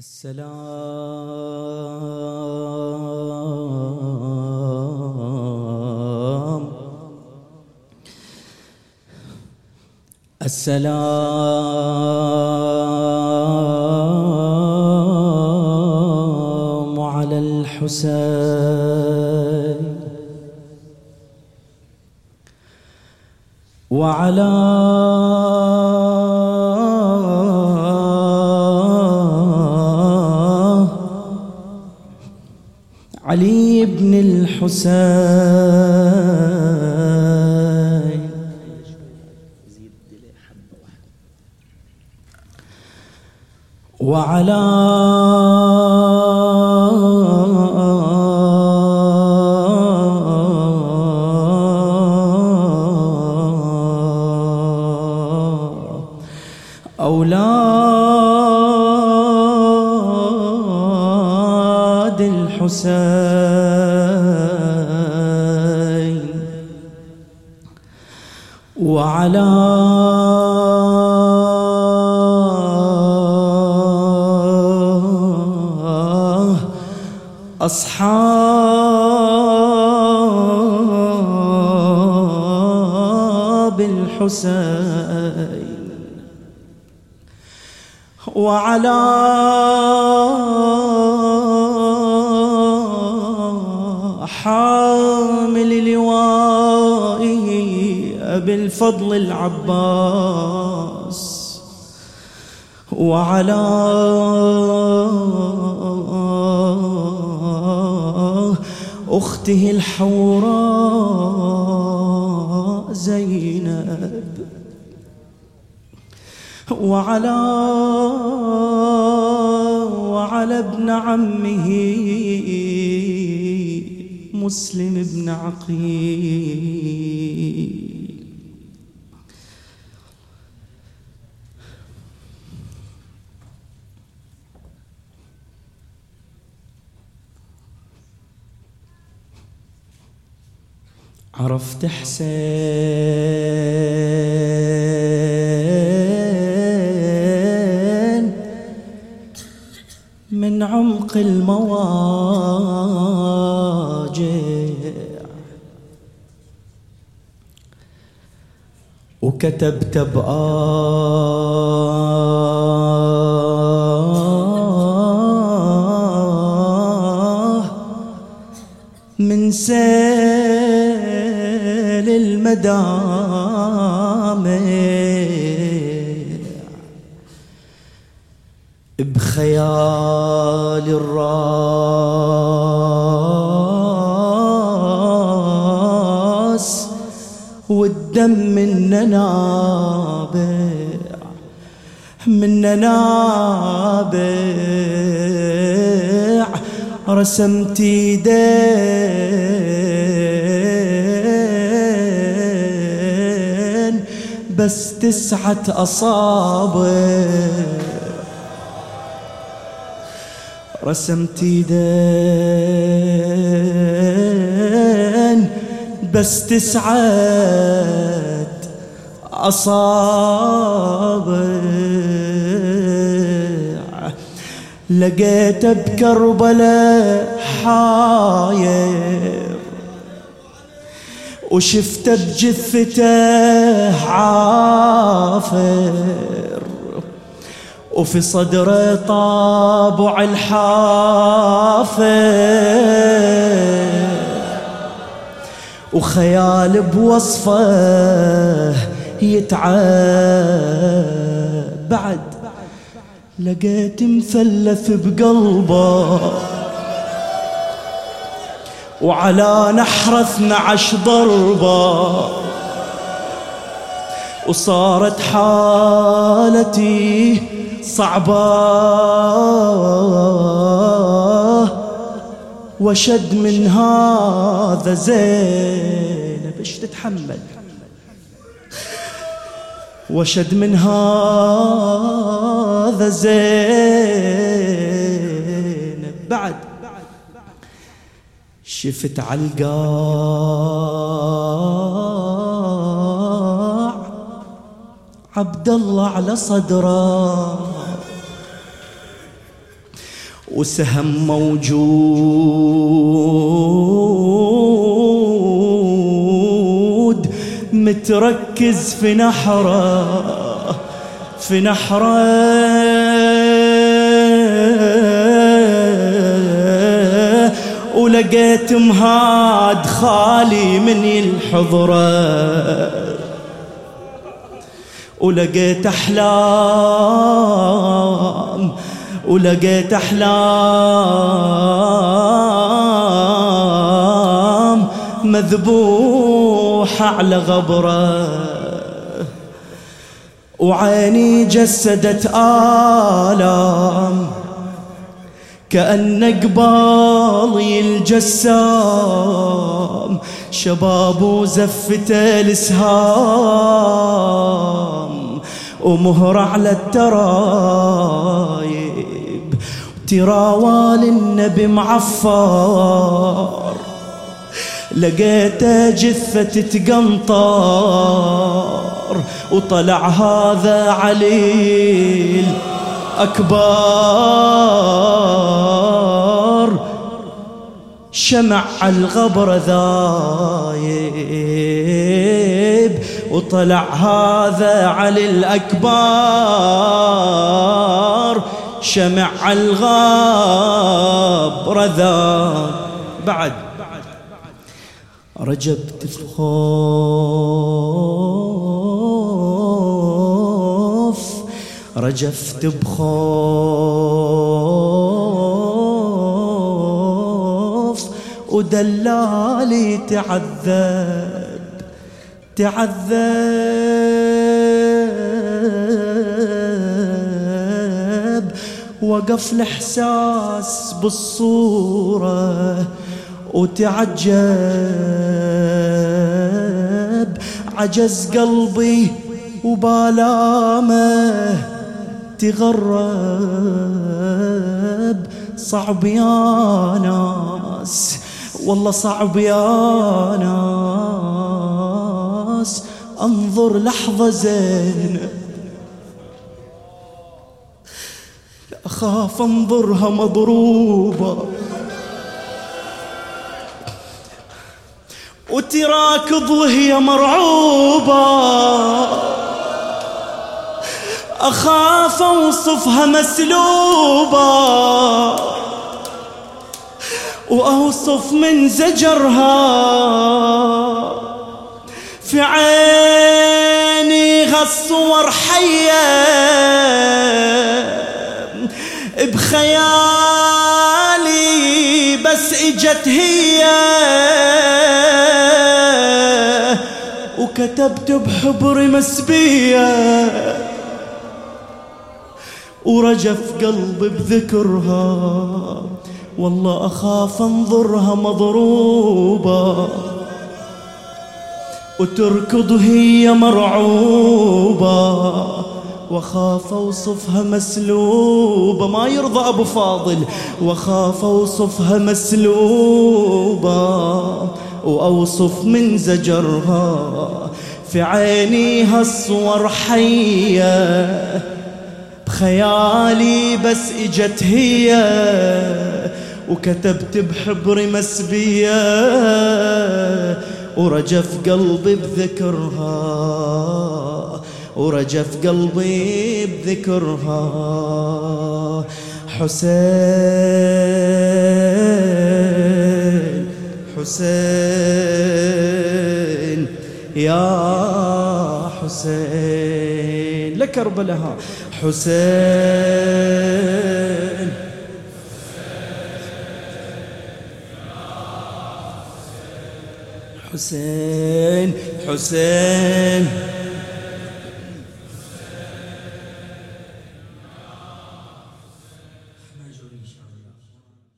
السلام. السلام على الحسين. وعلى علي بن الحسين. وعلى وعلى أصحاب الحسين وعلى حامل لوائه أبي الفضل العباس وعلى أخته الحوراء زينب وعلى وعلى ابن عمه مسلم بن عقيل عرفت حسين من عمق المواجع. وكتبت بآه من سيل المدامع. بخيال الراس والدم من نابع من نابع رسمت ايدين بس تسعة أصابع. رسمت إيدين بس تسعة أصابع. لقيت بكربلاء حاير. وشفت بجثته عافر وفي صدره طابع الحافر. وخيال بوصفه يتعب. بعد لقيت مثلث بقلبه. وعلى نحر اثنى عشر ضربة وصارت حالتي صعبة. وشد من هذا زينب إيش تتحمل؟ وشد من هذا زينب شفت عالقاع عبد الله على صدره. وسهم موجود متركز في نحره في نحره. ولقيت مهاد خالي من الحضرة. ولقيت أحلام ولقيت أحلام مذبوحة على غبرة. وعيني جسدت آلام كأن قبالي الجسام شباب وزفته الإسهام. ومهر على الترايب تراوال النبي معفر. لقيته جثة تتقنطر وطلع هذا عليل أكبر شمع الغبر ذايب وطلع هذا علي الأكبر شمع الغبر ذا بعد. رجب تفخوف رجفت بخوف ودلالي تعذب تعذب. وقف الإحساس بالصورة وتعجب. عجز قلبي وبالامه تغرب. صعب يا ناس. والله صعب يا ناس. انظر لحظة زينب أخاف انظرها مضروبة. وتراكض وهي مرعوبة. أخاف أوصفها مسلوبة. وأوصف من زجرها في عيني هالصور حية بخيالي بس إجت هي وكتبت بحبر مسبية ورجف قلبي بذكرها. والله أخاف أنظرها مضروبة وتركض هي مرعوبة وخاف أوصفها مسلوبة. ما يرضى أبو فاضل. وخاف أوصفها مسلوبة وأوصف من زجرها. في عيني هالصور حية. خيالي بس إجت هي وكتبت بحبر مسبية ورجف قلبي بذكرها ورجف قلبي بذكرها. حسين حسين يا حسين. لكربلها حسين. حسين. حسين.